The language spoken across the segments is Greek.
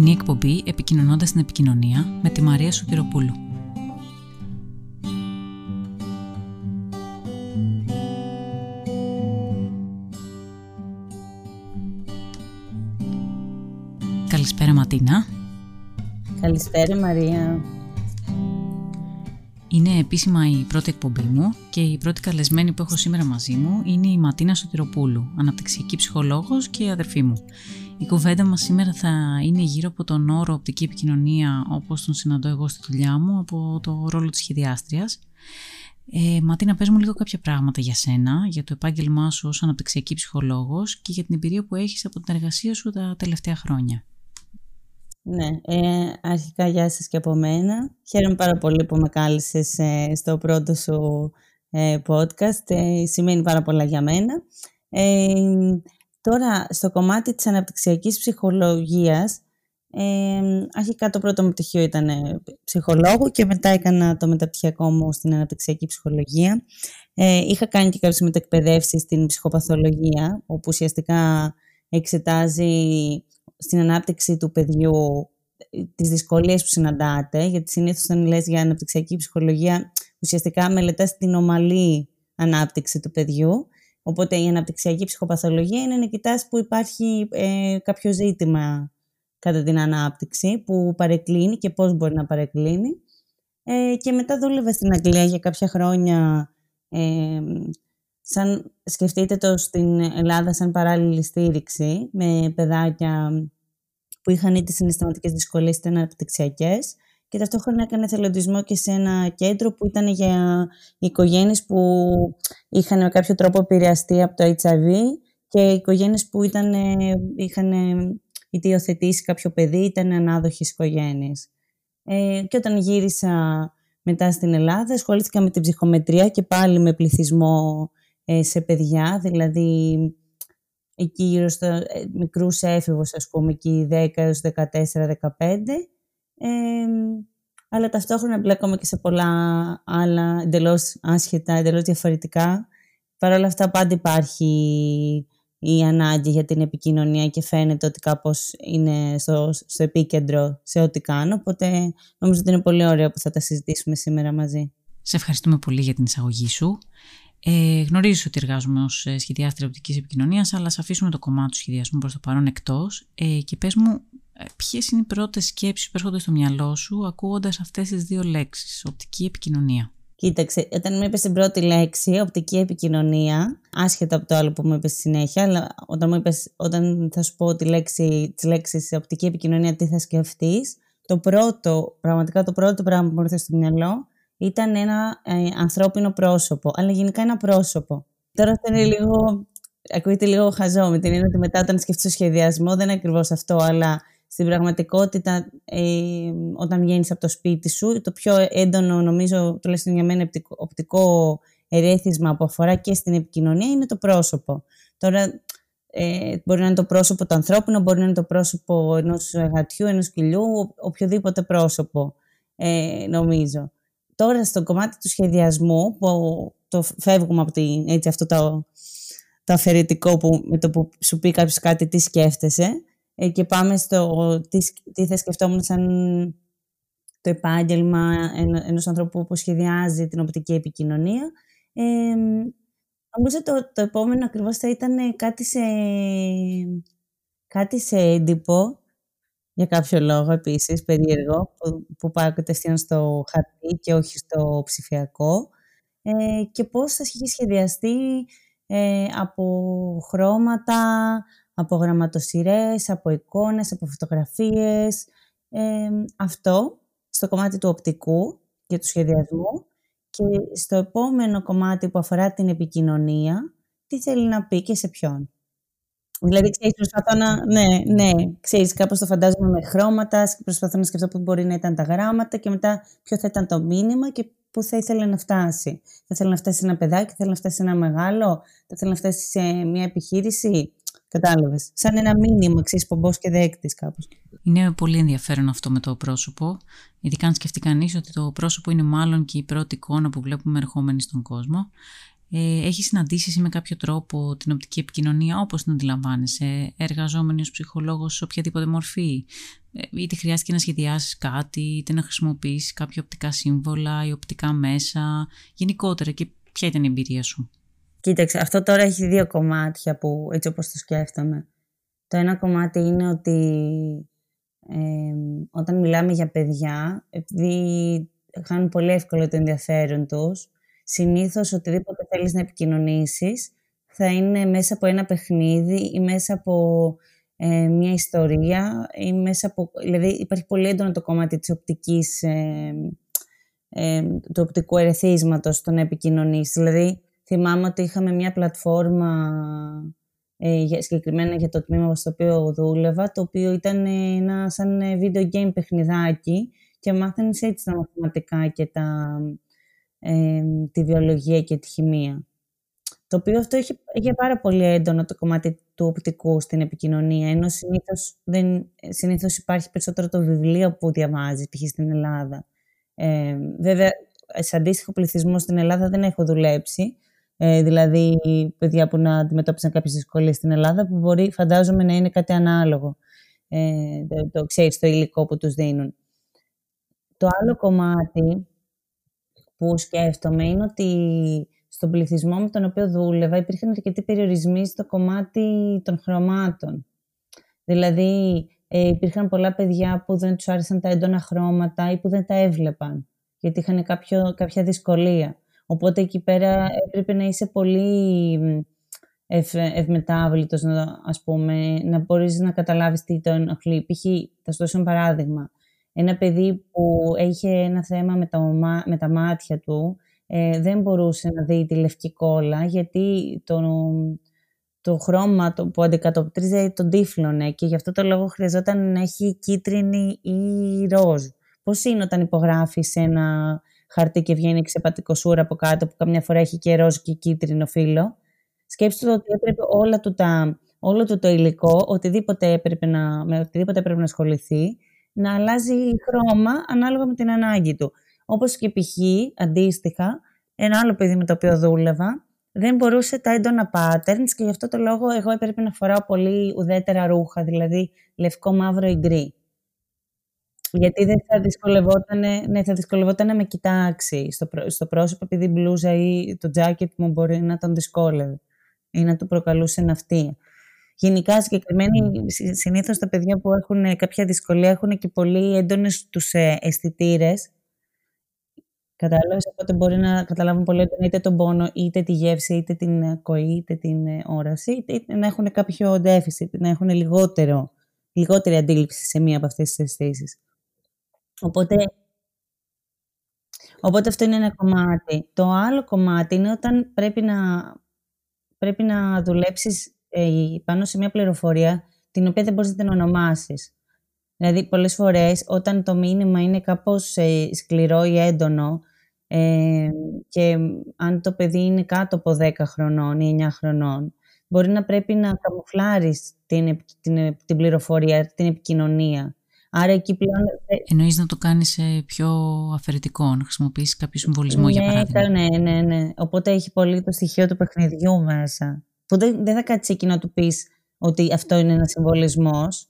Είναι η εκπομπή Επικοινωνώντας την Επικοινωνία με τη Μαρία Σωτηροπούλου. Καλησπέρα Ματίνα. Καλησπέρα Μαρία. Είναι επίσημα η πρώτη εκπομπή μου και η πρώτη καλεσμένη που έχω σήμερα μαζί μου είναι η Ματίνα Σωτηροπούλου, αναπτυξιακή ψυχολόγος και αδερφή μου. Η κουβέντα μας σήμερα θα είναι γύρω από τον όρο οπτική επικοινωνία όπως τον συναντώ εγώ στη δουλειά μου, από το ρόλο της σχεδιάστριας. Ε, Ματίνα, πες μου λίγο κάποια πράγματα για σένα, για το επάγγελμά σου ως αναπτυξιακή ψυχολόγος και για την εμπειρία που έχεις από την εργασία σου τα τελευταία χρόνια. Ναι, ε, αρχικά γεια σας και από μένα. Χαίρομαι πάρα πολύ που με κάλεσες ε, στο πρώτο σου ε, podcast. Ε, σημαίνει πάρα πολλά για μένα. Ε, τώρα, στο κομμάτι της αναπτυξιακής ψυχολογίας, ε, αρχικά το πρώτο μου πτυχίο ήταν ψυχολόγου και μετά έκανα το μεταπτυχιακό μου στην αναπτυξιακή ψυχολογία. Ε, είχα κάνει και κάποιες μετεκπαιδεύσεις στην ψυχοπαθολογία, όπου ουσιαστικά εξετάζει στην ανάπτυξη του παιδιού τις δυσκολίες που συναντάτε, γιατί συνήθως όταν λες για αναπτυξιακή ψυχολογία, ουσιαστικά μελετάς την ομαλή ανάπτυξη του παιδιού. Οπότε η αναπτυξιακή ψυχοπαθολογία είναι να κοιτάς που υπάρχει ε, κάποιο ζήτημα κατά την ανάπτυξη, που παρεκκλίνει και πώς μπορεί να παρεκκλίνει. Ε, και μετά δούλευα στην Αγγλία για κάποια χρόνια ε, σαν σκεφτείτε το στην Ελλάδα σαν παράλληλη στήριξη με παιδάκια που είχαν είτε συναισθηματικές δυσκολίες είτε αναπτυξιακές. Και ταυτόχρονα έκανε θελοντισμό και σε ένα κέντρο που ήταν για οικογένειες που είχαν με κάποιο τρόπο επηρεαστεί από το HIV και οικογένειες που ήταν, είχαν είτε υιοθετήσει κάποιο παιδί ήταν ανάδοχες οικογένειες. Ε, και όταν γύρισα μετά στην Ελλάδα ασχολήθηκα με την ψυχομετρία και πάλι με πληθυσμό ε, σε παιδιά, δηλαδή εκεί γύρω στο ε, μικρούς έφηβους, ας πούμε, εκεί 10 έως 14-15. Αλλά ταυτόχρονα μπλέκομαι και σε πολλά άλλα εντελώς άσχετα, εντελώς διαφορετικά. Παρ' όλα αυτά πάντα υπάρχει η ανάγκη για την επικοινωνία και φαίνεται ότι κάπως είναι στο, στο επίκεντρο σε ό,τι κάνω. Οπότε νομίζω ότι είναι πολύ ωραίο που θα τα συζητήσουμε σήμερα μαζί. Σε ευχαριστούμε πολύ για την εισαγωγή σου. Ε, γνωρίζεις ότι εργάζομαι ως ε, σχεδιάστρια οπτικής επικοινωνίας, αλλά ας αφήσουμε το κομμάτι του σχεδιασμού προς το παρόν εκτός ε, και πες μου ε, ποιες είναι οι πρώτες σκέψεις που έρχονται στο μυαλό σου ακούγοντας αυτές τις δύο λέξεις, οπτική επικοινωνία; Κοίταξε, όταν μου είπες την πρώτη λέξη, οπτική επικοινωνία, άσχετα από το άλλο που μου είπες συνέχεια, αλλά όταν, μου είπες, όταν θα σου πω τη λέξη, τις λέξεις οπτική επικοινωνία, τι θα σκεφτείς, το πρώτο, πραγματικά το πρώτο πράγμα που μου ήρθε στο μυαλό ήταν ένα ε, ανθρώπινο πρόσωπο, αλλά γενικά ένα πρόσωπο. Τώρα αυτό είναι λίγο, ακούγεται λίγο χαζό με την έννοια ότι μετά όταν σκεφτείς το σχεδιασμό δεν είναι ακριβώς αυτό, αλλά στην πραγματικότητα ε, όταν βγαίνεις από το σπίτι σου, το πιο έντονο νομίζω, τουλάχιστον για μένα οπτικό, οπτικό ερέθισμα που αφορά και στην επικοινωνία είναι το πρόσωπο. Τώρα ε, μπορεί να είναι το πρόσωπο του ανθρώπου, μπορεί να είναι το πρόσωπο ενός γατιού, ενός κοιλιού, οποιοδήποτε πρόσωπο ε, νομίζω. Τώρα στο κομμάτι του σχεδιασμού, που το φεύγουμε από την, έτσι, αυτό το, το αφαιρετικό που με το που σου πει κάποιος κάτι τι σκέφτεσαι ε, και πάμε στο τι, τι θα σκεφτόμουν σαν το επάγγελμα ενός ανθρώπου που σχεδιάζει την οπτική επικοινωνία. Ε, νομίζω το, το επόμενο ακριβώς θα ήταν κάτι σε, κάτι σε έντυπο για κάποιο λόγο επίσης περίεργο που, που πάω κατευθείαν στο χαρτί και όχι στο ψηφιακό ε, και πώς θα έχει σχεδιαστεί ε, από χρώματα, από γραμματοσυρές, από εικόνες, από φωτογραφίες. Ε, αυτό στο κομμάτι του οπτικού και του σχεδιασμού και στο επόμενο κομμάτι που αφορά την επικοινωνία, τι θέλει να πει και σε ποιον. Δηλαδή, ξέρεις, προσπαθώ να. Ναι, ναι, ξέρεις, κάπως το φαντάζομαι με χρώματα, προσπαθώ να σκεφτώ πού μπορεί να ήταν τα γράμματα και μετά ποιο θα ήταν το μήνυμα και πού θα ήθελε να φτάσει. Θα ήθελε να φτάσει σε ένα παιδάκι, θα ήθελε να φτάσει σε ένα μεγάλο, θα ήθελε να φτάσει σε μια επιχείρηση. Κατάλαβες. Σαν ένα μήνυμα, ξέρεις, πομπός και δέκτης κάπως. Είναι πολύ ενδιαφέρον αυτό με το πρόσωπο. Ειδικά αν σκεφτεί κανείς ότι το πρόσωπο είναι μάλλον και η πρώτη εικόνα που βλέπουμε ερχόμενη στον κόσμο ε, έχει συναντήσεις εσύ με κάποιο τρόπο την οπτική επικοινωνία όπως την αντιλαμβάνεσαι, εργαζόμενοι ως ψυχολόγος σε οποιαδήποτε μορφή, ε, είτε χρειάστηκε να σχεδιάσεις κάτι, είτε να χρησιμοποιήσεις κάποια οπτικά σύμβολα ή οπτικά μέσα, γενικότερα και ποια ήταν η εμπειρία σου; Κοίταξε, αυτό τώρα έχει δύο κομμάτια που έτσι όπως το σκέφτομαι. Το ένα κομμάτι είναι ότι ε, όταν μιλάμε για παιδιά, επειδή χάνουν πολύ εύκολο το ενδιαφέρον τους, συνήθως οτιδήποτε θέλεις να επικοινωνήσεις θα είναι μέσα από ένα παιχνίδι ή μέσα από ε, μια ιστορία ή μέσα από... Δηλαδή υπάρχει πολύ έντονο το κομμάτι της οπτικής, ε, ε, του οπτικού ερεθίσματος στο να επικοινωνήσεις. Δηλαδή θυμάμαι ότι είχαμε μια πλατφόρμα ε, συγκεκριμένα για το τμήμα στο οποίο δούλευα, το οποίο ήταν ένα σαν video game παιχνιδάκι και μάθαινες έτσι τα μαθηματικά και τα, ε, τη βιολογία και τη χημεία. Το οποίο αυτό έχει, έχει πάρα πολύ έντονο το κομμάτι του οπτικού στην επικοινωνία, ενώ συνήθως, δεν, συνήθως υπάρχει περισσότερο το βιβλίο που διαβάζει, π.χ. στην Ελλάδα. Ε, βέβαια, σε αντίστοιχο πληθυσμό στην Ελλάδα δεν έχω δουλέψει, ε, δηλαδή παιδιά που να αντιμετώπισαν κάποιες δυσκολίες στην Ελλάδα, που μπορεί, φαντάζομαι, να είναι κάτι ανάλογο. Ε, το, το ξέρεις, το υλικό που τους δίνουν. Το άλλο κομμάτι που σκέφτομαι είναι ότι στον πληθυσμό με τον οποίο δούλευα υπήρχαν αρκετοί περιορισμοί στο κομμάτι των χρωμάτων. Δηλαδή, ε, υπήρχαν πολλά παιδιά που δεν τους άρεσαν τα έντονα χρώματα ή που δεν τα έβλεπαν, γιατί είχαν κάποιο, κάποια δυσκολία. Οπότε εκεί πέρα έπρεπε να είσαι πολύ ευ, ευμετάβλητος, ας πούμε, να μπορείς να καταλάβεις τι το ενοχλεί. Π.χ. θα σου δώσω ένα παράδειγμα. Ένα παιδί που είχε ένα θέμα με τα, με τα μάτια του, ε, δεν μπορούσε να δει τη λευκή κόλλα γιατί το, το χρώμα το που αντικατοπτρίζει τον τύφλωνε και γι' αυτό το λόγο χρειαζόταν να έχει κίτρινη ή ροζ. Πώς είναι όταν υπογράφεις ένα χαρτί και βγαίνει ξεπατικοσούρα από κάτω που καμιά φορά έχει και ροζ και κίτρινο φύλλο. Σκέψτε ότι έπρεπε όλα του τα, όλο του το υλικό, οτιδήποτε έπρεπε να, με οτιδήποτε έπρεπε να ασχοληθεί, να αλλάζει χρώμα ανάλογα με την ανάγκη του. Όπως και π.χ. αντίστοιχα, ένα άλλο παιδί με το οποίο δούλευα δεν μπορούσε τα έντονα patterns και γι' αυτό το λόγο εγώ έπρεπε να φοράω πολύ ουδέτερα ρούχα, δηλαδή λευκό, μαύρο ή γκρι. Γιατί δεν θα δυσκολευόταν, ναι, θα δυσκολευόταν να με κοιτάξει στο, στο πρόσωπο, επειδή η μπλούζα ή το τζάκετ μου μπορεί να τον δυσκόλευε ή να του προκαλούσε ναυτία. Γενικά, συγκεκριμένοι, συνήθως τα παιδιά που έχουν κάποια δυσκολία έχουν και πολύ έντονες τους ε, αισθητήρες Κατάλαβες, οπότε μπορεί να καταλάβουν πολύ έντονα είτε τον πόνο, είτε τη γεύση, είτε την ακοή, είτε την ε, όραση, είτε να έχουν κάποιο deficit, να έχουν λιγότερο, λιγότερη αντίληψη σε μία από αυτές τις αισθήσεις. Οπότε, οπότε αυτό είναι ένα κομμάτι. Το άλλο κομμάτι είναι όταν πρέπει να, πρέπει να δουλέψεις ε, πάνω σε μια πληροφορία την οποία δεν μπορείς να την ονομάσεις. Δηλαδή, πολλές φορές, όταν το μήνυμα είναι κάπως ε, σκληρό ή έντονο, ε, και αν το παιδί είναι κάτω από 10 χρονών ή 9 χρονών, μπορεί να πρέπει να καμουφλάρεις την, την, την πληροφορία, την επικοινωνία. Άρα εκεί πλέον... Εννοείς να το κάνεις πιο αφαιρετικό, να χρησιμοποιήσεις κάποιο συμβολισμό για ναι, παράδειγμα. Ναι, ναι, ναι. Οπότε έχει πολύ το στοιχείο του παιχνιδιού μέσα. Που δεν, δεν θα κάτσεις εκεί να του πεις ότι αυτό είναι ένας συμβολισμός.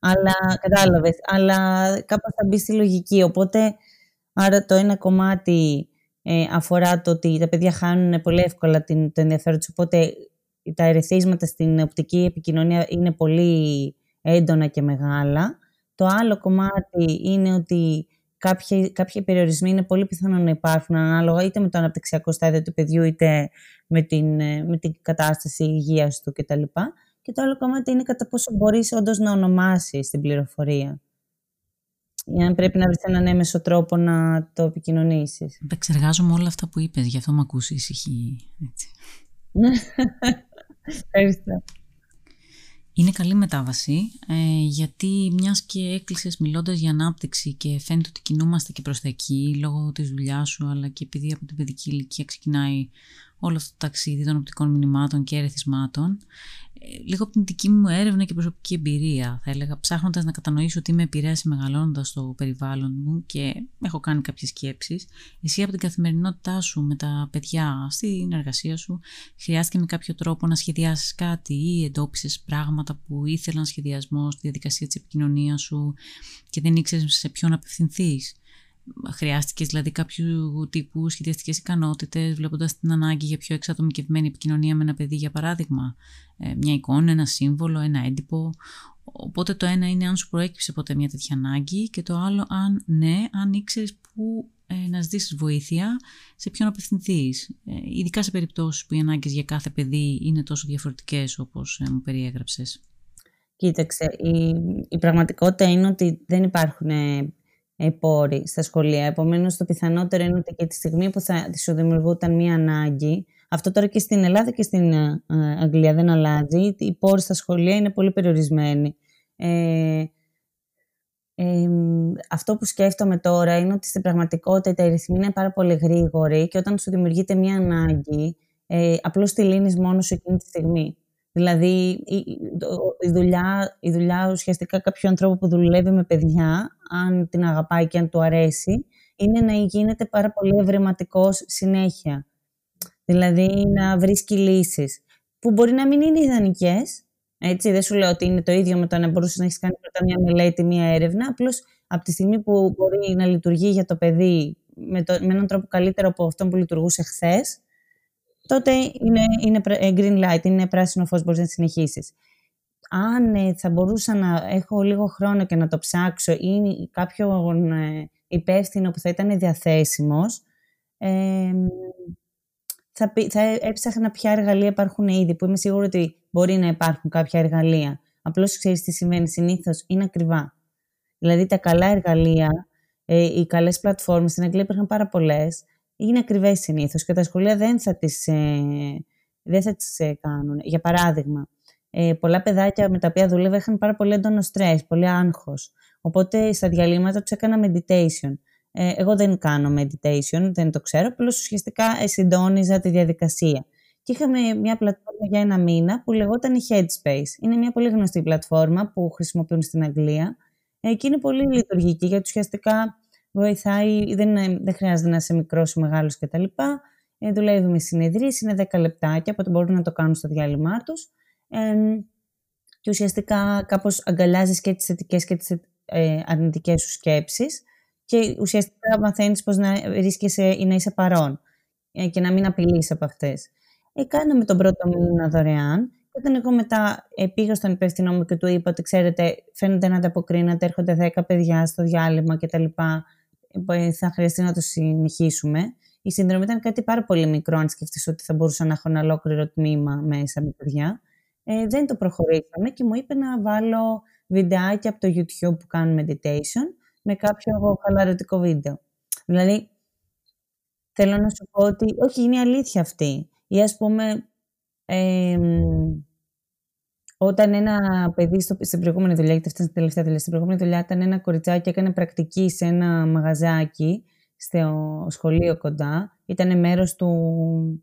Αλλά κατάλαβες. Αλλά κάπως θα μπει στη λογική. Οπότε Άρα το ένα κομμάτι ε, αφορά το ότι τα παιδιά χάνουν πολύ εύκολα την, το ενδιαφέρον τους, οπότε τα ερεθίσματα στην οπτική επικοινωνία είναι πολύ έντονα και μεγάλα. Το άλλο κομμάτι είναι ότι κάποιοι, κάποιοι περιορισμοί είναι πολύ πιθανό να υπάρχουν ανάλογα είτε με το αναπτυξιακό στάδιο του παιδιού είτε με την, ε, με την κατάσταση υγείας του κτλ. Και το άλλο κομμάτι είναι κατά πόσο μπορείς όντως να ονομάσεις την πληροφορία ή αν πρέπει να βρεις έναν έμεσο τρόπο να το επικοινωνήσεις. Επεξεργάζομαι όλα αυτά που είπες, γι' αυτό με ακούσει ησυχή. Ευχαριστώ. Είναι καλή μετάβαση, ε, γιατί μιας και έκλεισες μιλώντας για ανάπτυξη και φαίνεται ότι κινούμαστε και προς τα εκεί λόγω της δουλειάς σου, αλλά και επειδή από την παιδική ηλικία ξεκινάει όλο αυτό το ταξίδι των οπτικών μηνυμάτων και ερεθισμάτων, λίγο από την δική μου έρευνα και προσωπική εμπειρία, θα έλεγα, ψάχνοντας να κατανοήσω τι με επηρέασε μεγαλώνοντας το περιβάλλον μου και έχω κάνει κάποιες σκέψεις. Εσύ από την καθημερινότητά σου με τα παιδιά στην εργασία σου, χρειάστηκε με κάποιο τρόπο να σχεδιάσεις κάτι ή εντόπισες πράγματα που ήθελαν σχεδιασμό στη διαδικασία της επικοινωνίας σου και δεν ήξερες σε ποιον απευθυνθείς; Χρειάστηκες δηλαδή κάποιου τύπου σχεδιαστικές ικανότητες, βλέποντας την ανάγκη για πιο εξατομικευμένη επικοινωνία με ένα παιδί, για παράδειγμα. Ε, μια εικόνα, ένα σύμβολο, ένα έντυπο. Οπότε το ένα είναι αν σου προέκυψε ποτέ μια τέτοια ανάγκη και το άλλο αν ναι, αν ήξερες πού ε, να ζητήσεις βοήθεια, σε ποιον απευθυνθείς. Ε, ειδικά σε περιπτώσεις που οι ανάγκες για κάθε παιδί είναι τόσο διαφορετικές όπως ε, μου περιέγραψες. Κοίταξε, η, η πραγματικότητα είναι ότι δεν υπάρχουν πόροι στα σχολεία. Επομένως, το πιθανότερο είναι ότι και τη στιγμή που θα σου δημιουργούταν μία ανάγκη, αυτό τώρα και στην Ελλάδα και στην ε, Αγγλία δεν αλλάζει. Οι πόροι στα σχολεία είναι πολύ περιορισμένοι. Ε, ε, αυτό που σκέφτομαι τώρα είναι ότι στην πραγματικότητα οι ρυθμοί είναι πάρα πολύ γρήγοροι και όταν σου δημιουργείται μία ανάγκη, ε, απλώς τη λύνεις μόνος σου εκείνη τη στιγμή. Δηλαδή, η δουλειά, η δουλειά ουσιαστικά κάποιου ανθρώπου που δουλεύει με παιδιά, αν την αγαπάει και αν του αρέσει, είναι να γίνεται πάρα πολύ ευρηματικός συνέχεια. Δηλαδή, να βρίσκει λύσεις που μπορεί να μην είναι ιδανικές. Έτσι, δεν σου λέω ότι είναι το ίδιο με το να μπορούσες να έχεις κάνει πρώτα μια μελέτη, μια έρευνα. Απλώς από τη στιγμή που μπορεί να λειτουργεί για το παιδί με, το, με έναν τρόπο καλύτερο από αυτόν που λειτουργούσε χθες, τότε είναι, είναι ε, green light, είναι πράσινο φως, μπορείς να συνεχίσεις. Αν ε, θα μπορούσα να έχω λίγο χρόνο και να το ψάξω ή κάποιον ε, υπεύθυνο που θα ήταν διαθέσιμος, ε, θα, θα έψαχνα ποια εργαλεία υπάρχουν ήδη, που είμαι σίγουρη ότι μπορεί να υπάρχουν κάποια εργαλεία. Απλώς ξέρεις τι σημαίνει συνήθως, είναι ακριβά. Δηλαδή τα καλά εργαλεία, ε, οι καλές πλατφόρμες, στην Αγγλία υπήρχαν πάρα πολλές, είναι ακριβές συνήθως και τα σχολεία δεν θα τις, ε, δεν θα τις ε, κάνουν. Για παράδειγμα, ε, πολλά παιδάκια με τα οποία δούλευα είχαν πάρα πολύ έντονο στρες, πολύ άγχος. Οπότε στα διαλύματα τους έκανα meditation. Ε, εγώ δεν κάνω meditation, δεν το ξέρω, απλώς ουσιαστικά συντόνιζα τη διαδικασία. Και είχαμε μια πλατφόρμα για ένα μήνα που λεγόταν Headspace. Είναι μια πολύ γνωστή πλατφόρμα που χρησιμοποιούν στην Αγγλία ε, και είναι πολύ λειτουργική γιατί ουσιαστικά βοηθάει, δεν, δεν χρειάζεται να είσαι μικρός ή μεγάλος κτλ. Ε, δουλεύει με συνεδρίες, είναι 10 λεπτάκια, οπότε μπορούν να το κάνουν στο διάλειμμα τους. Ε, και ουσιαστικά κάπως αγκαλιάζεις και τις θετικές και τις ε, αρνητικές σου σκέψεις και ουσιαστικά μαθαίνεις πώς να βρίσκεσαι ή να είσαι παρόν ε, και να μην απειλείς από αυτές. Ε, κάναμε τον πρώτο μήνα δωρεάν και όταν εγώ μετά ε, πήγα στον υπεύθυνό μου και του είπα ότι ξέρετε φαίνεται να ανταποκρίνατε, έρχονται 10 παιδιά στο διάλειμμα κτλ θα χρειαστεί να το συνεχίσουμε. Η συνδρομή ήταν κάτι πάρα πολύ μικρό, αν σκεφτείς ότι θα μπορούσα να έχω ένα ολόκληρο τμήμα μέσα με παιδιά. Ε, δεν το προχωρήσαμε και μου είπε να βάλω βιντεάκια από το YouTube που κάνουν meditation με κάποιο χαλαρωτικό βίντεο. Δηλαδή, θέλω να σου πω ότι, όχι, είναι αλήθεια αυτή. Ή ας πούμε, ε, όταν ένα παιδί στο, στην προηγούμενη δουλειά, γιατί αυτή στην τελευταία δουλειά, στην προηγούμενη δουλειά ήταν ένα κοριτσάκι, έκανε πρακτική σε ένα μαγαζάκι στο σχολείο κοντά. Ήταν μέρος του,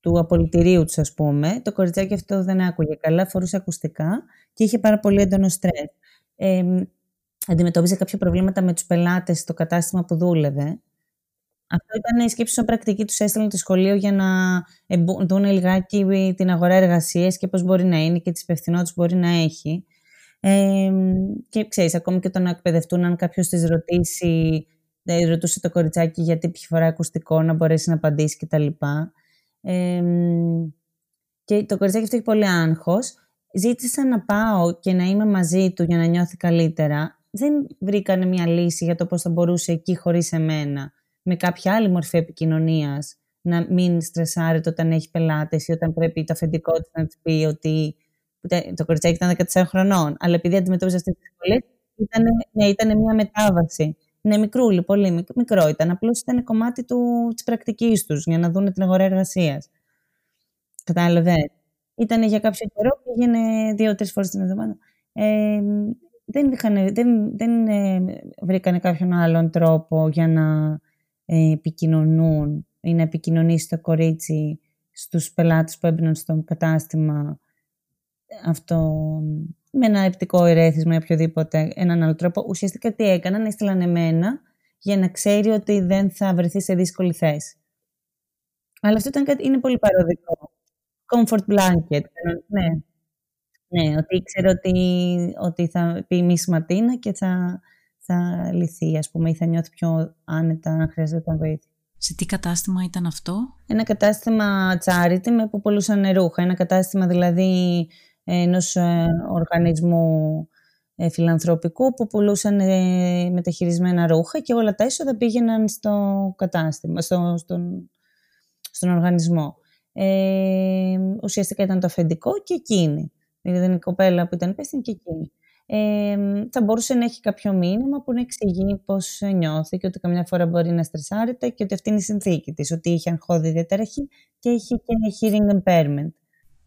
του απολυτηρίου του, ας πούμε. Το κοριτσάκι αυτό δεν άκουγε καλά, φορούσε ακουστικά και είχε πάρα πολύ έντονο στρες. Ε, αντιμετώπιζε κάποια προβλήματα με τους πελάτες στο κατάστημα που δούλευε αυτό ήταν η σκέψη σαν πρακτική τους έστειλαν το σχολείο για να δουν λιγάκι την αγορά εργασίας και πώς μπορεί να είναι και τις υπευθυνότητες που μπορεί να έχει. Ε, και ξέρεις, ακόμη και το να εκπαιδευτούν, αν κάποιος τη ρωτήσει, ε, ρωτούσε το κοριτσάκι γιατί ποιοι φορά ακουστικό, να μπορέσει να απαντήσει κτλ. Ε, και το κοριτσάκι αυτό έχει πολύ άγχος. Ζήτησα να πάω και να είμαι μαζί του για να νιώθει καλύτερα. Δεν βρήκανε μια λύση για το πώς θα μπορούσε εκεί χωρίς εμένα με κάποια άλλη μορφή επικοινωνίας να μην στρεσάρεται όταν έχει πελάτες ή όταν πρέπει το αφεντικό της να της πει ότι. Το κοριτσάκι ήταν 14 χρονών, αλλά επειδή αντιμετώπιζε αυτές τις δυσκολίες, ήταν, ναι, ήταν μια μετάβαση. Ναι, μικρούλι, πολύ μικρό ήταν. Απλώς ήταν κομμάτι της πρακτικής τους για να δουν την αγορά εργασίας. Κατάλαβε. Ήταν για κάποιο καιρό, πήγαινε δύο-τρεις φορές την εβδομάδα. Ε, δεν, είχαν, δεν, δεν ε, βρήκανε κάποιον άλλον τρόπο για να ε, επικοινωνούν ή να επικοινωνήσει το κορίτσι στους πελάτες που έμπαιναν στο κατάστημα αυτό με ένα επτικό ερέθισμα ή οποιοδήποτε έναν άλλο τρόπο. Ουσιαστικά τι έκαναν, έστειλαν εμένα για να ξέρει ότι δεν θα βρεθεί σε δύσκολη θέση. Αλλά αυτό ήταν κάτι, είναι πολύ παροδικό. Comfort blanket. Ναι. Ναι, ότι ήξερε ότι, ότι θα πει μη ματίνα και θα, θα λυθεί, ας πούμε, ή θα νιώθει πιο άνετα αν χρειάζεται βοήθεια. Σε τι κατάστημα ήταν αυτό; Ένα κατάστημα charity με που πολλούσαν ρούχα. Ένα κατάστημα δηλαδή ενός ε, οργανισμού ε, φιλανθρωπικού που πουλούσαν ε, μεταχειρισμένα ρούχα και όλα τα έσοδα πήγαιναν στο κατάστημα, στο, στον, στον οργανισμό. Ε, ουσιαστικά ήταν το αφεντικό και εκείνη. Δηλαδή η κοπέλα που ήταν υπεύθυνη και εκείνη. Ε, θα μπορούσε να έχει κάποιο μήνυμα που να εξηγεί πώς νιώθει και ότι καμιά φορά μπορεί να στρεσάρεται και ότι αυτή είναι η συνθήκη της, ότι είχε αγχώδη διαταραχή και είχε και hearing impairment.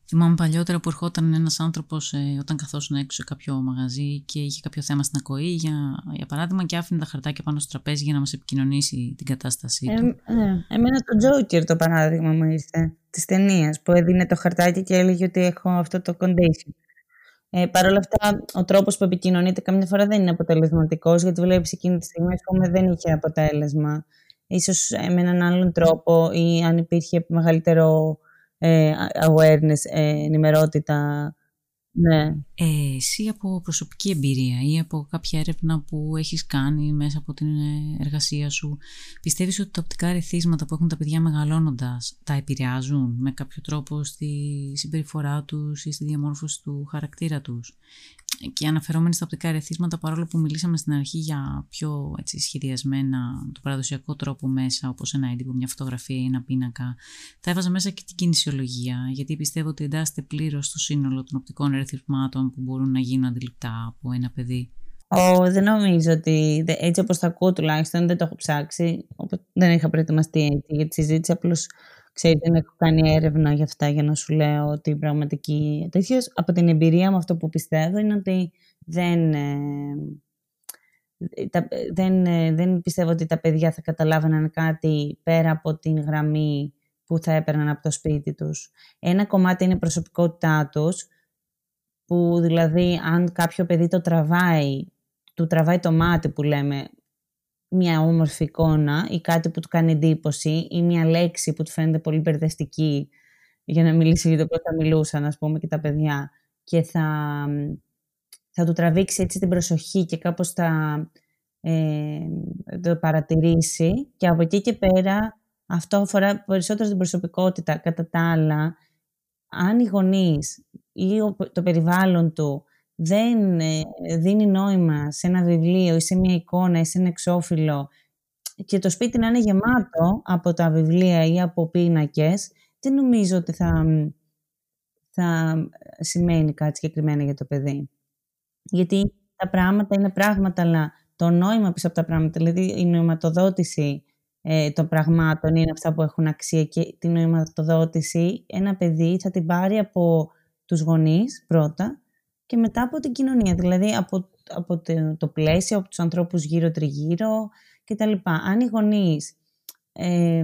Θυμάμαι παλιότερα που ερχόταν ένας άνθρωπος ε, όταν καθόσουν έξω σε κάποιο μαγαζί και είχε κάποιο θέμα στην ακοή, για, για παράδειγμα, και άφηνε τα χαρτάκια πάνω στο τραπέζι για να μας επικοινωνήσει την κατάστασή του. Ε, ναι. Εμένα το Τζόκερ το παράδειγμα μου ήρθε της ταινίας που έδινε το χαρτάκι και έλεγε ότι έχω αυτό το condition. Ε, Παρ' όλα αυτά, ο τρόπος που επικοινωνείται καμιά φορά δεν είναι αποτελεσματικός, γιατί βλέπεις εκείνη τη στιγμή, πούμε, δεν είχε αποτέλεσμα. Ίσως με έναν άλλον τρόπο ή αν υπήρχε μεγαλύτερο ε, awareness, ε, ενημερότητα. Ναι. Ε, εσύ από προσωπική εμπειρία ή από κάποια έρευνα που έχεις κάνει μέσα από την ε, εργασία σου, πιστεύεις ότι τα οπτικά ρεθίσματα που έχουν τα παιδιά μεγαλώνοντας τα επηρεάζουν με κάποιο τρόπο στη συμπεριφορά τους ή στη διαμόρφωση του χαρακτήρα τους; Και αναφερόμενοι στα οπτικά ερεθίσματα, παρόλο που μιλήσαμε στην αρχή για πιο έτσι, σχεδιασμένα, το παραδοσιακό τρόπο μέσα, όπως ένα έντυπο, μια φωτογραφία ή ένα πίνακα, θα έβαζα μέσα και την κινησιολογία, γιατί πιστεύω ότι εντάσσεται πλήρως στο σύνολο των οπτικών ερεθισμάτων που μπορούν να γίνουν αντιληπτά από ένα παιδί. Oh, δεν νομίζω ότι έτσι όπως τα ακούω τουλάχιστον δεν το έχω ψάξει. Δεν είχα προετοιμαστεί έτσι για τη συζήτηση. Απλώς Ξέρετε, δεν έχω κάνει έρευνα για αυτά για να σου λέω ότι η πραγματική τέτοιο. Από την εμπειρία μου αυτό που πιστεύω είναι ότι δεν, ε, δεν, ε, δεν πιστεύω ότι τα παιδιά θα καταλάβαιναν κάτι πέρα από την γραμμή που θα έπαιρναν από το σπίτι τους. Ένα κομμάτι είναι η προσωπικότητά τους, που δηλαδή αν κάποιο παιδί το τραβάει, του τραβάει το μάτι που λέμε, μια όμορφη εικόνα ή κάτι που του κάνει εντύπωση ή μια λέξη που του φαίνεται πολύ μπερδευτική για να μιλήσει για το πώς θα μιλούσαν, ας πούμε, και τα παιδιά και θα, θα του τραβήξει έτσι την προσοχή και κάπως θα ε, το παρατηρήσει και από εκεί και πέρα αυτό αφορά περισσότερο την προσωπικότητα. Κατά τα άλλα, αν οι γονείς ή το περιβάλλον του δεν ε, δίνει νόημα σε ένα βιβλίο ή σε μια εικόνα ή σε ένα εξώφυλλο και το σπίτι να είναι γεμάτο από τα βιβλία ή από πίνακες, δεν νομίζω ότι θα, θα σημαίνει κάτι συγκεκριμένα για το παιδί. Γιατί τα πράγματα είναι πράγματα, αλλά το νόημα πίσω από τα πράγματα, δηλαδή η νοηματοδότηση ε, των πραγμάτων είναι αυτά που έχουν αξία και την νοηματοδότηση ένα παιδί θα την πάρει από τους γονείς πρώτα και μετά από την κοινωνία, δηλαδή από, από το, πλαίσιο, από τους ανθρώπους γύρω τριγύρω κτλ. Αν οι γονείς ε,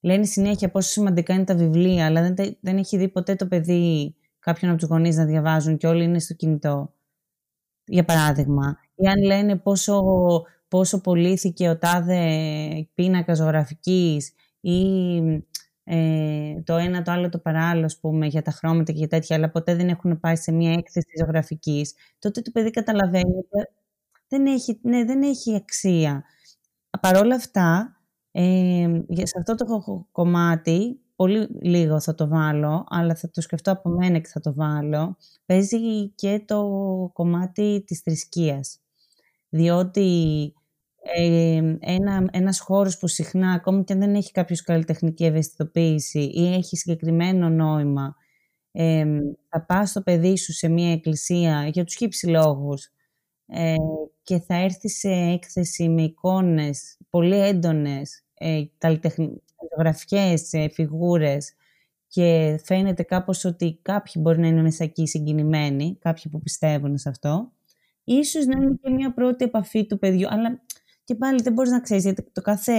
λένε συνέχεια πόσο σημαντικά είναι τα βιβλία, αλλά δεν, δεν έχει δει ποτέ το παιδί κάποιον από τους γονείς να διαβάζουν και όλοι είναι στο κινητό, για παράδειγμα, ή αν λένε πόσο, πόσο πωλήθηκε ο τάδε πίνακας ζωγραφικής ή ε, το ένα το άλλο το παράλληλο, ας πούμε, για τα χρώματα και για τέτοια, αλλά ποτέ δεν έχουν πάει σε μια έκθεση ζωγραφικής, τότε το παιδί καταλαβαίνει ότι δεν έχει, ναι, δεν έχει αξία. Παρ' όλα αυτά, ε, σε αυτό το κομμάτι, πολύ λίγο θα το βάλω, αλλά θα το σκεφτώ από μένα και θα το βάλω, παίζει και το κομμάτι της θρησκείας. Διότι ε, ένα, ένας χώρος που συχνά, ακόμη και αν δεν έχει κάποιος καλλιτεχνική ευαισθητοποίηση ή έχει συγκεκριμένο νόημα, ε, θα πας στο παιδί σου σε μια εκκλησία για τους χύψη λόγους ε, και θα έρθει σε έκθεση με εικόνες πολύ έντονες, ε, καλλιτεχνικές ε, φιγούρες και φαίνεται κάπως ότι κάποιοι μπορεί να είναι μέσα εκεί συγκινημένοι, κάποιοι που πιστεύουν σε αυτό. Ίσως να είναι και μια πρώτη επαφή του παιδιού, αλλά Και πάλι δεν μπορείς να ξέρεις, γιατί το κάθε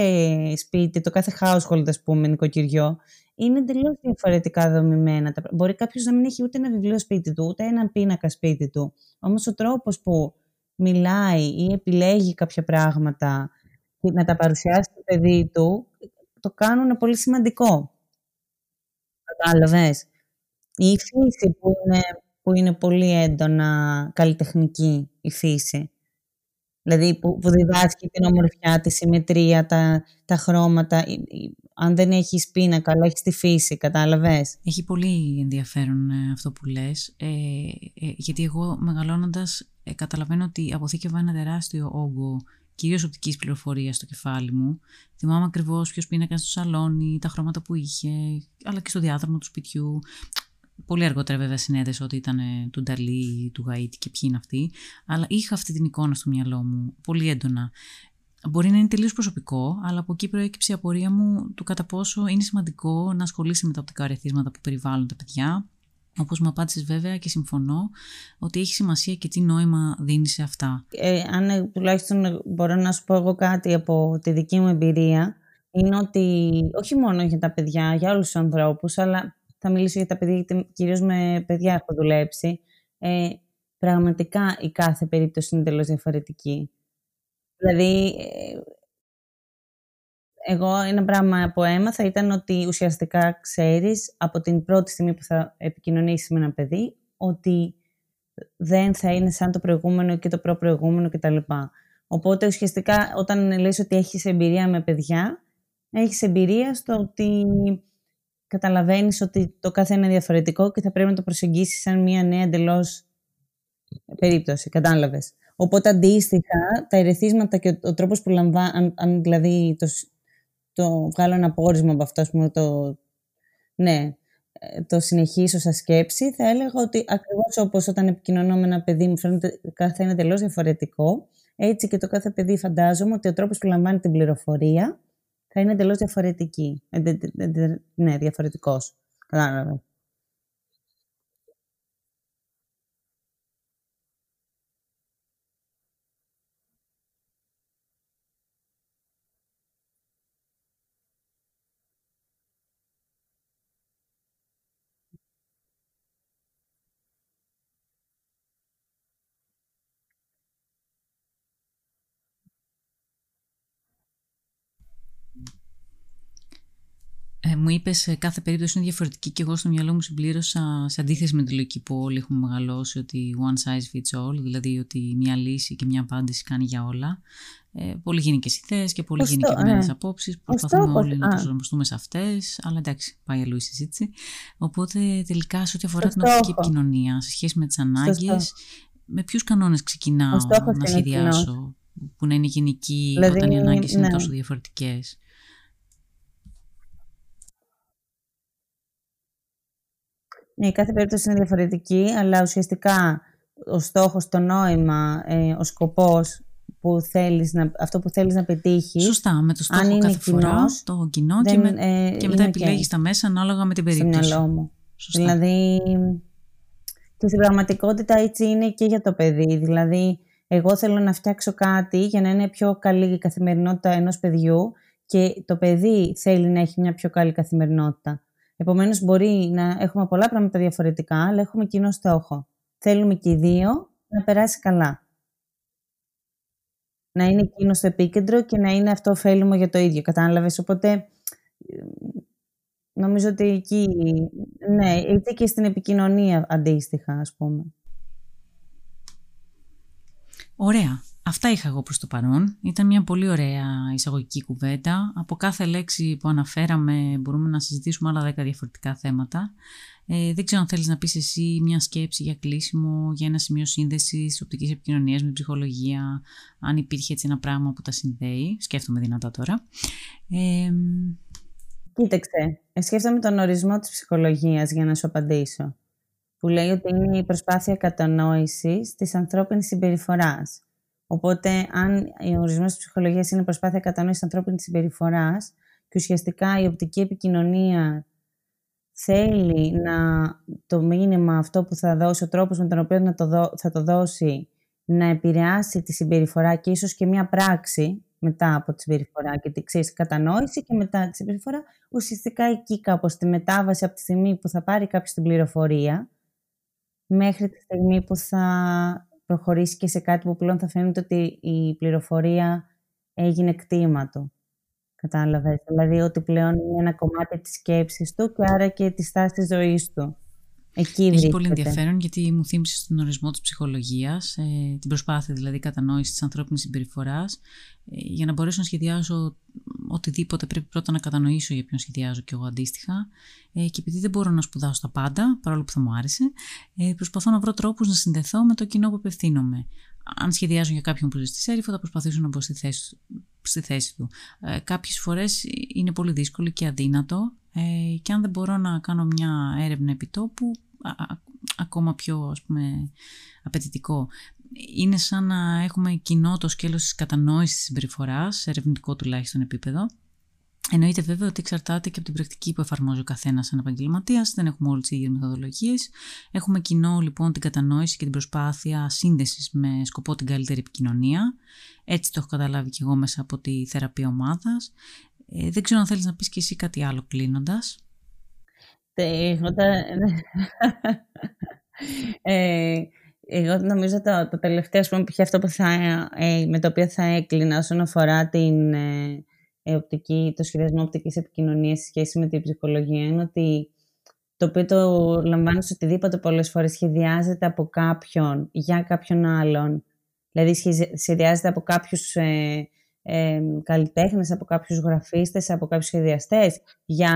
σπίτι, το κάθε household, ας πούμε, νοικοκυριό, είναι εντελώς διαφορετικά δομημένα. Μπορεί κάποιος να μην έχει ούτε ένα βιβλίο σπίτι του, ούτε έναν πίνακα σπίτι του. Όμως ο τρόπος που μιλάει ή επιλέγει κάποια πράγματα και να τα παρουσιάσει στο παιδί του, το κάνουν πολύ σημαντικό. Κατάλαβες; Η φύση που είναι, που είναι πολύ έντονα καλλιτεχνική, η φύση. Δηλαδή που, που διδάσκει την ομορφιά, τη συμμετρία, τα, τα χρώματα. Αν δεν έχεις πίνακα, αλλά έχεις τη φύση, κατάλαβες; Έχει πολύ ενδιαφέρον ε, αυτό που λες, ε, ε, γιατί εγώ μεγαλώνοντας ε, καταλαβαίνω ότι αποθήκευα ένα τεράστιο όγκο κυρίως οπτικής πληροφορίας στο κεφάλι μου. Θυμάμαι ακριβώς ποιος πίνακα στο σαλόνι, τα χρώματα που είχε, αλλά και στο διάδρομο του σπιτιού. Πολύ αργότερα βέβαια συνέδεσα ότι ήταν του Νταλή, του Γαΐτη και ποιοι είναι αυτοί, αλλά είχα αυτή την εικόνα στο μυαλό μου πολύ έντονα. Μπορεί να είναι τελείως προσωπικό, αλλά από εκεί προέκυψε η απορία μου του κατά πόσο είναι σημαντικό να ασχολείσαι με τα οπτικά ρεθίσματα που περιβάλλουν τα παιδιά, όπως μου απάντησες βέβαια και συμφωνώ ότι έχει σημασία και τι νόημα δίνει σε αυτά. Ε, αν τουλάχιστον μπορώ να σου πω εγώ κάτι από τη δική μου εμπειρία, είναι ότι όχι μόνο για τα παιδιά, για όλους τους ανθρώπους, αλλά θα μιλήσω για τα παιδιά, γιατί κυρίως με παιδιά έχω δουλέψει, ε, πραγματικά η κάθε περίπτωση είναι τελώς διαφορετική. Δηλαδή, ε, εγώ ένα πράγμα που έμαθα ήταν ότι ουσιαστικά ξέρεις από την πρώτη στιγμή που θα επικοινωνήσεις με ένα παιδί ότι δεν θα είναι σαν το προηγούμενο και το προ-προηγούμενο κτλ. Οπότε ουσιαστικά όταν λες ότι έχεις εμπειρία με παιδιά, έχεις εμπειρία στο ότι καταλαβαίνεις ότι το κάθε είναι διαφορετικό και θα πρέπει να το προσεγγίσεις σαν μια νέα εντελώς περίπτωση. Κατάλαβες. Οπότε αντίστοιχα τα ερεθίσματα και ο, τρόπος που λαμβάνει, αν, δηλαδή το, το βγάλω ένα πόρισμα από αυτό, πούμε, το, ναι, ε, το συνεχίσω σαν σκέψη, θα έλεγα ότι ακριβώς όπως όταν επικοινωνώ με ένα παιδί μου φαίνεται κάθε ένα τελώς διαφορετικό, έτσι και το κάθε παιδί φαντάζομαι ότι ο τρόπος που λαμβάνει την πληροφορία θα είναι εντελώς διαφορετική. Ε, ναι, διαφορετικός. Κατάλαβες. Ε, μου είπες κάθε περίπτωση είναι διαφορετική και εγώ στο μυαλό μου συμπλήρωσα σε αντίθεση με τη λογική που όλοι έχουμε μεγαλώσει ότι one size fits all, δηλαδή ότι μια λύση και μια απάντηση κάνει για όλα. Ε, πολύ γενικέ ιδέε και πολύ γενικευμένε ναι. απόψεις. Προσπαθούμε όλοι να προσαρμοστούμε σε αυτές, αλλά εντάξει, πάει αλλού η συζήτηση. Οπότε τελικά σε ό,τι αφορά την οπτική επικοινωνία, σε σχέση με τις ανάγκες, με ποιους κανόνες ξεκινάω να σχεδιάσω, που να είναι γενικοί δηλαδή, όταν οι ανάγκες είναι ναι. τόσο διαφορετικές; Ναι, κάθε περίπτωση είναι διαφορετική, αλλά ουσιαστικά ο στόχος, το νόημα, ε, ο σκοπός που θέλεις να, αυτό που θέλεις να πετύχεις. Σωστά, με το στόχο κάθε φορά, το κοινό και, με, ε, και μετά επιλέγεις τα μέσα ανάλογα με την περίπτωση. Στο μυαλό μου. Σωστά. Δηλαδή, και στην πραγματικότητα έτσι είναι και για το παιδί. Δηλαδή, εγώ θέλω να φτιάξω κάτι για να είναι πιο καλή η καθημερινότητα ενός παιδιού και το παιδί θέλει να έχει μια πιο καλή καθημερινότητα. Επομένως μπορεί να έχουμε πολλά πράγματα διαφορετικά, αλλά έχουμε κοινό στόχο. Θέλουμε και οι δύο να περάσει καλά. Να είναι εκείνο στο επίκεντρο και να είναι αυτό ωφέλιμο για το ίδιο. Κατάλαβες, οπότε νομίζω ότι εκεί, ναι, είτε και στην επικοινωνία αντίστοιχα, ας πούμε. Ωραία. Αυτά είχα εγώ προς το παρόν. Ήταν μια πολύ ωραία εισαγωγική κουβέντα. Από κάθε λέξη που αναφέραμε μπορούμε να συζητήσουμε άλλα δέκα διαφορετικά θέματα. Ε, δεν ξέρω αν θέλεις να πεις εσύ μια σκέψη για κλείσιμο, για ένα σημείο σύνδεσης οπτικής επικοινωνίας με ψυχολογία, αν υπήρχε έτσι ένα πράγμα που τα συνδέει. Σκέφτομαι δυνατά τώρα. Ε, Κοίταξε, σκέφτομαι τον ορισμό της ψυχολογίας για να σου απαντήσω. Που λέει ότι είναι η προσπάθεια κατανόησης της ανθρώπινης συμπεριφοράς Οπότε, αν ο ορισμό τη ψυχολογία είναι προσπάθεια κατανόησης ανθρώπινης συμπεριφοράς και ουσιαστικά η οπτική επικοινωνία θέλει να το μήνυμα αυτό που θα δώσει, ο τρόπος με τον οποίο να το θα το δώσει, να επηρεάσει τη συμπεριφορά και ίσως και μια πράξη, μετά από τη συμπεριφορά και τη ξέρεις, κατανόηση και μετά τη συμπεριφορά. Ουσιαστικά εκεί κάπως τη μετάβαση από τη στιγμή που θα πάρει κάποιος την πληροφορία μέχρι τη στιγμή που θα προχωρήσει και σε κάτι που πλέον θα φαίνεται ότι η πληροφορία έγινε κτήμα του. Κατάλαβες; Δηλαδή ότι πλέον είναι ένα κομμάτι της σκέψης του και άρα και της στάσης της ζωής του. Εκεί Έχει πολύ ενδιαφέρον γιατί μου θύμισε τον ορισμό της ψυχολογίας, ε, την προσπάθεια δηλαδή κατανόησης της ανθρώπινης συμπεριφοράς, ε, για να μπορέσω να σχεδιάσω οτιδήποτε πρέπει πρώτα να κατανοήσω για ποιον σχεδιάζω και εγώ αντίστοιχα ε, και επειδή δεν μπορώ να σπουδάσω τα πάντα, παρόλο που θα μου άρεσε, ε, προσπαθώ να βρω τρόπους να συνδεθώ με το κοινό που απευθύνομαι. Αν σχεδιάζω για κάποιον που ζει στη Σέριφο θα προσπαθήσω να μπω στη θέση, στη θέση του. Ε, κάποιες φορές είναι πολύ δύσκολο και αδύνατο ε, και αν δεν μπορώ να κάνω μια έρευνα επιτόπου, ακόμα πιο ας πούμε απαιτητικό. Είναι σαν να έχουμε κοινό το σκέλος της κατανόησης της συμπεριφοράς, σε ερευνητικό τουλάχιστον επίπεδο. Εννοείται βέβαια ότι εξαρτάται και από την πρακτική που εφαρμόζει ο καθένας σαν επαγγελματίας. Δεν έχουμε όλες τις ίδιες μεθοδολογίες. Έχουμε κοινό λοιπόν την κατανόηση και την προσπάθεια σύνδεσης με σκοπό την καλύτερη επικοινωνία. Έτσι το έχω καταλάβει και εγώ μέσα από τη θεραπεία ομάδας. Ε, δεν ξέρω αν θέλεις να πεις και εσύ κάτι άλλο κλείνοντας. ε, εγώ νομίζω το, το τελευταίο, πούμε, αυτό που θα, ε, με το οποίο θα έκλεινα όσον αφορά την ε, ε οπτική, το σχεδιασμό οπτικής επικοινωνίας σε σχέση με την ψυχολογία είναι ότι το οποίο το λαμβάνω σε οτιδήποτε πολλές φορές σχεδιάζεται από κάποιον για κάποιον άλλον. Δηλαδή σχεδιάζεται από κάποιους ε, ε, καλλιτέχνες, από κάποιους γραφίστες, από κάποιους σχεδιαστές για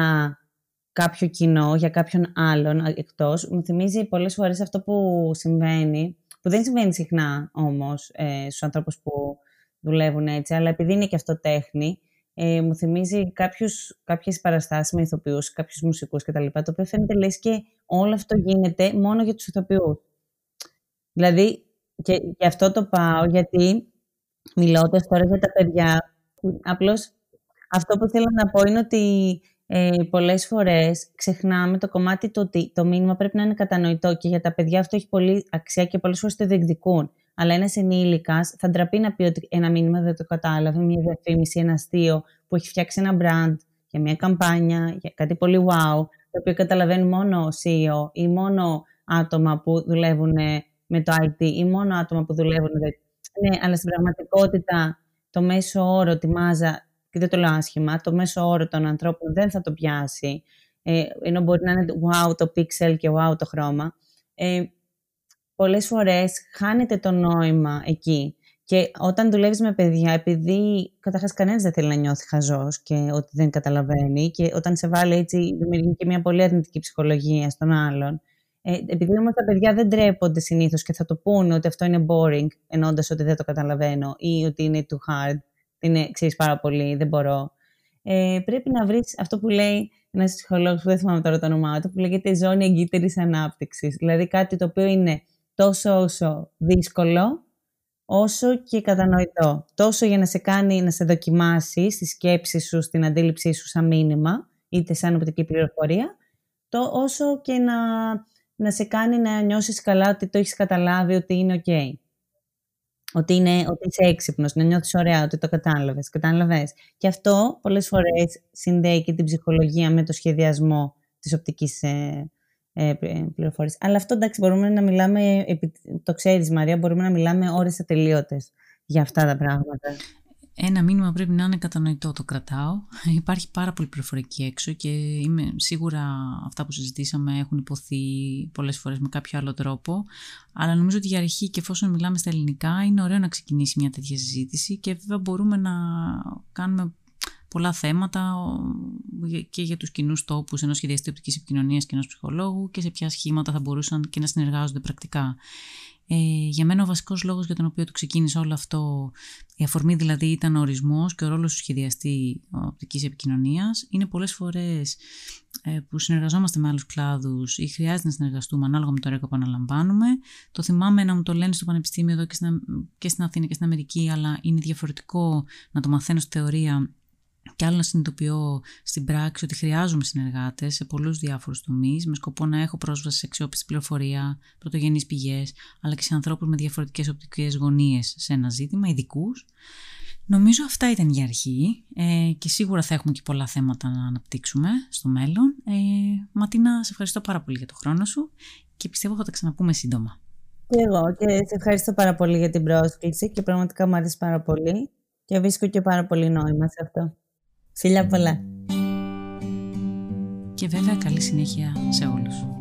κάποιο κοινό, για κάποιον άλλον εκτός. Μου θυμίζει πολλές φορές αυτό που συμβαίνει, που δεν συμβαίνει συχνά όμως ε, στους ανθρώπους που δουλεύουν έτσι, αλλά επειδή είναι και αυτό τέχνη, ε, μου θυμίζει κάποιους, κάποιες παραστάσεις με ηθοποιούς, κάποιους μουσικούς κτλ. Το οποίο φαίνεται λες και όλο αυτό γίνεται μόνο για τους ηθοποιούς. Δηλαδή, και γι' αυτό το πάω, γιατί μιλώντας τώρα για τα παιδιά, απλώς αυτό που θέλω να πω είναι ότι ε, πολλές φορές ξεχνάμε το κομμάτι του ότι το μήνυμα πρέπει να είναι κατανοητό και για τα παιδιά αυτό έχει πολύ αξία και πολλές φορές το διεκδικούν. Αλλά ένας ενήλικας θα ντραπεί να πει ότι ένα μήνυμα δεν το κατάλαβε, μια διαφήμιση, ένα αστείο που έχει φτιάξει ένα brand για μια καμπάνια, για κάτι πολύ wow, το οποίο καταλαβαίνει μόνο CEO ή μόνο άτομα που δουλεύουν με το IT ή μόνο άτομα που δουλεύουν ναι, αλλά στην πραγματικότητα το μέσο όρο, τη μάζα, και δεν το λέω άσχημα, το μέσο όρο των ανθρώπων δεν θα το πιάσει, ε, ενώ μπορεί να είναι wow το pixel και wow το χρώμα. Ε, πολλές φορές χάνεται το νόημα εκεί. Και όταν δουλεύεις με παιδιά, επειδή καταρχάς κανένας δεν θέλει να νιώθει χαζός και ότι δεν καταλαβαίνει και όταν σε βάλει έτσι δημιουργεί και μια πολύ αρνητική ψυχολογία στον άλλον, ε, επειδή όμως τα παιδιά δεν τρέπονται συνήθως και θα το πούνε ότι αυτό είναι boring, ενώντα ότι δεν το καταλαβαίνω ή ότι είναι too hard, είναι ξέρεις πάρα πολύ, δεν μπορώ. Ε, πρέπει να βρεις αυτό που λέει ένας ψυχολόγος που δεν θυμάμαι τώρα το όνομά του, που λέγεται ζώνη εγκύτερης ανάπτυξης. Δηλαδή κάτι το οποίο είναι τόσο όσο δύσκολο, όσο και κατανοητό. Τόσο για να σε κάνει να σε δοκιμάσει στη σκέψη σου, στην αντίληψή σου σαν μήνυμα, είτε σαν οπτική πληροφορία, το όσο και να να σε κάνει να νιώσεις καλά ότι το έχεις καταλάβει ότι είναι ok. Ότι, είναι, ότι είσαι έξυπνος, να νιώθεις ωραία, ότι το κατάλαβες. Κατάλαβες. Και αυτό πολλές φορές συνδέει και την ψυχολογία με το σχεδιασμό της οπτικής ε, ε, πληροφορίας. Αλλά αυτό εντάξει μπορούμε να μιλάμε, το ξέρεις Μαρία, μπορούμε να μιλάμε ώρες ατελείωτες για αυτά τα πράγματα ένα μήνυμα πρέπει να είναι κατανοητό, το κρατάω. Υπάρχει πάρα πολύ πληροφορική έξω και είμαι σίγουρα αυτά που συζητήσαμε έχουν υποθεί πολλές φορές με κάποιο άλλο τρόπο. Αλλά νομίζω ότι για αρχή και εφόσον μιλάμε στα ελληνικά είναι ωραίο να ξεκινήσει μια τέτοια συζήτηση και βέβαια μπορούμε να κάνουμε πολλά θέματα και για τους κοινούς τόπους ενός σχεδιαστή οπτικής επικοινωνίας και ενός ψυχολόγου και σε ποια σχήματα θα μπορούσαν και να συνεργάζονται πρακτικά. Ε, για μένα ο βασικός λόγος για τον οποίο το ξεκίνησα όλο αυτό, η αφορμή δηλαδή ήταν ο ορισμός και ο ρόλος του σχεδιαστή οπτικής επικοινωνίας. Είναι πολλές φορές ε, που συνεργαζόμαστε με άλλους κλάδους ή χρειάζεται να συνεργαστούμε ανάλογα με το έργο που αναλαμβάνουμε. Το θυμάμαι να μου το λένε στο Πανεπιστήμιο εδώ και στην, και στην Αθήνα και στην Αμερική, αλλά είναι διαφορετικό να το μαθαίνω στη θεωρία και άλλο να συνειδητοποιώ στην πράξη ότι χρειάζομαι συνεργάτες σε πολλούς διάφορους τομείς, με σκοπό να έχω πρόσβαση σε αξιόπιστη πληροφορία, πρωτογενείς πηγές, αλλά και σε ανθρώπους με διαφορετικές οπτικές γωνίες σε ένα ζήτημα, ειδικούς. Νομίζω αυτά ήταν για αρχή ε, και σίγουρα θα έχουμε και πολλά θέματα να αναπτύξουμε στο μέλλον. Ε, Ματίνα, σε ευχαριστώ πάρα πολύ για το χρόνο σου και πιστεύω θα τα ξαναπούμε σύντομα. Και εγώ και σε ευχαριστώ πάρα πολύ για την πρόσκληση και πραγματικά μου αρέσει πάρα πολύ και βρίσκω και πάρα πολύ νόημα σε αυτό. Φιλιά πολλά. Και βέβαια καλή συνέχεια σε όλους.